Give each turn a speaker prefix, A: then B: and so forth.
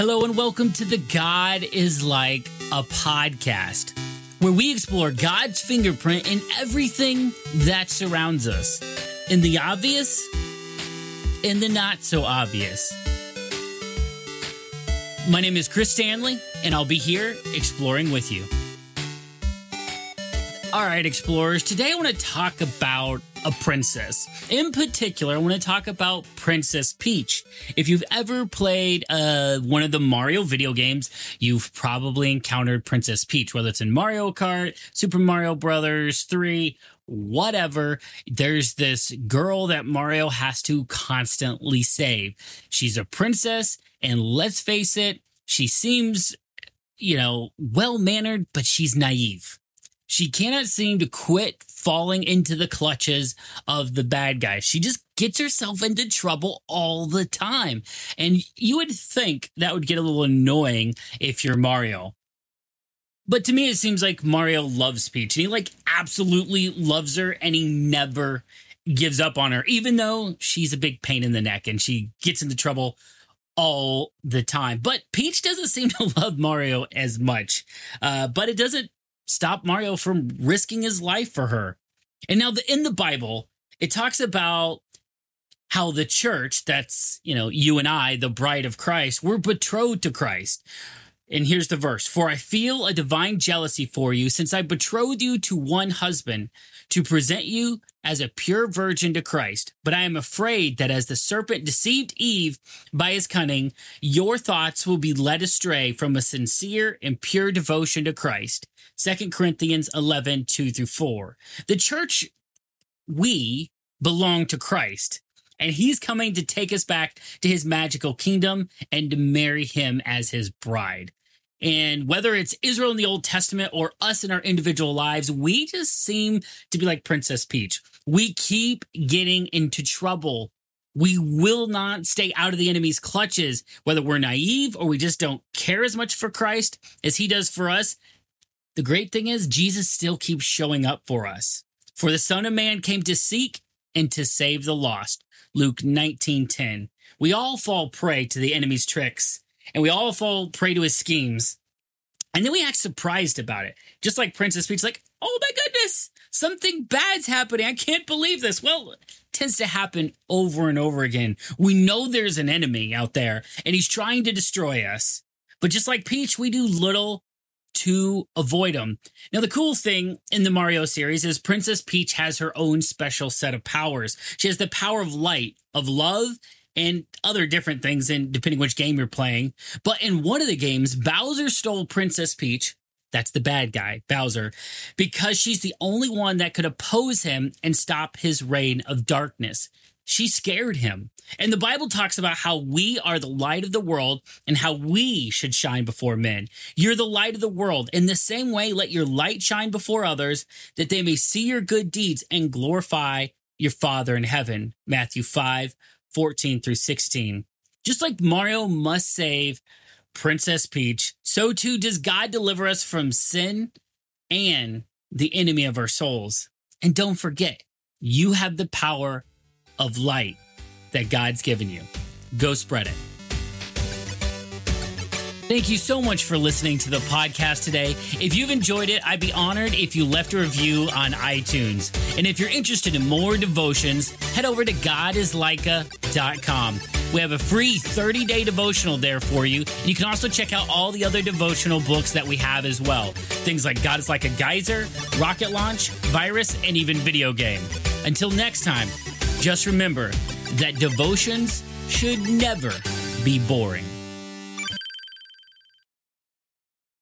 A: Hello, and welcome to the God is Like a podcast, where we explore God's fingerprint in everything that surrounds us, in the obvious, in the not so obvious. My name is Chris Stanley, and I'll be here exploring with you. All right, explorers, today I want to talk about a princess. In particular, I want to talk about Princess Peach. If you've ever played uh, one of the Mario video games, you've probably encountered Princess Peach, whether it's in Mario Kart, Super Mario Brothers 3, whatever. There's this girl that Mario has to constantly save. She's a princess, and let's face it, she seems, you know, well mannered, but she's naive. She cannot seem to quit falling into the clutches of the bad guys. She just gets herself into trouble all the time. And you would think that would get a little annoying if you're Mario. But to me, it seems like Mario loves Peach and he like absolutely loves her and he never gives up on her, even though she's a big pain in the neck and she gets into trouble all the time. But Peach doesn't seem to love Mario as much. Uh, but it doesn't stop Mario from risking his life for her. And now the, in the Bible, it talks about how the church, that's, you know, you and I, the bride of Christ, we're betrothed to Christ. And here's the verse For I feel a divine jealousy for you, since I betrothed you to one husband to present you as a pure virgin to Christ. But I am afraid that as the serpent deceived Eve by his cunning, your thoughts will be led astray from a sincere and pure devotion to Christ. 2 Corinthians 11, 2 through 4. The church, we belong to Christ and he's coming to take us back to his magical kingdom and to marry him as his bride. And whether it's Israel in the Old Testament or us in our individual lives, we just seem to be like Princess Peach. We keep getting into trouble. We will not stay out of the enemy's clutches, whether we're naive or we just don't care as much for Christ as he does for us. The great thing is, Jesus still keeps showing up for us. For the Son of Man came to seek and to save the lost. Luke 19:10. We all fall prey to the enemy's tricks and we all fall prey to his schemes. And then we act surprised about it. Just like Princess Peach, like, oh my goodness, something bad's happening. I can't believe this. Well, tends to happen over and over again. We know there's an enemy out there and he's trying to destroy us. But just like Peach, we do little to avoid him. Now, the cool thing in the Mario series is Princess Peach has her own special set of powers. She has the power of light, of love, and other different things in depending which game you're playing. But in one of the games, Bowser stole Princess Peach. That's the bad guy, Bowser, because she's the only one that could oppose him and stop his reign of darkness. She scared him. And the Bible talks about how we are the light of the world and how we should shine before men. You're the light of the world. In the same way, let your light shine before others that they may see your good deeds and glorify your Father in heaven. Matthew 5, 14 through 16. Just like Mario must save Princess Peach, so too does God deliver us from sin and the enemy of our souls. And don't forget, you have the power of light that God's given you. Go spread it. Thank you so much for listening to the podcast today. If you've enjoyed it, I'd be honored if you left a review on iTunes. And if you're interested in more devotions, head over to godislike.com. We have a free 30 day devotional there for you. You can also check out all the other devotional books that we have as well. Things like God is like a geyser, rocket launch, virus, and even video game. Until next time, just remember that devotions should never be boring.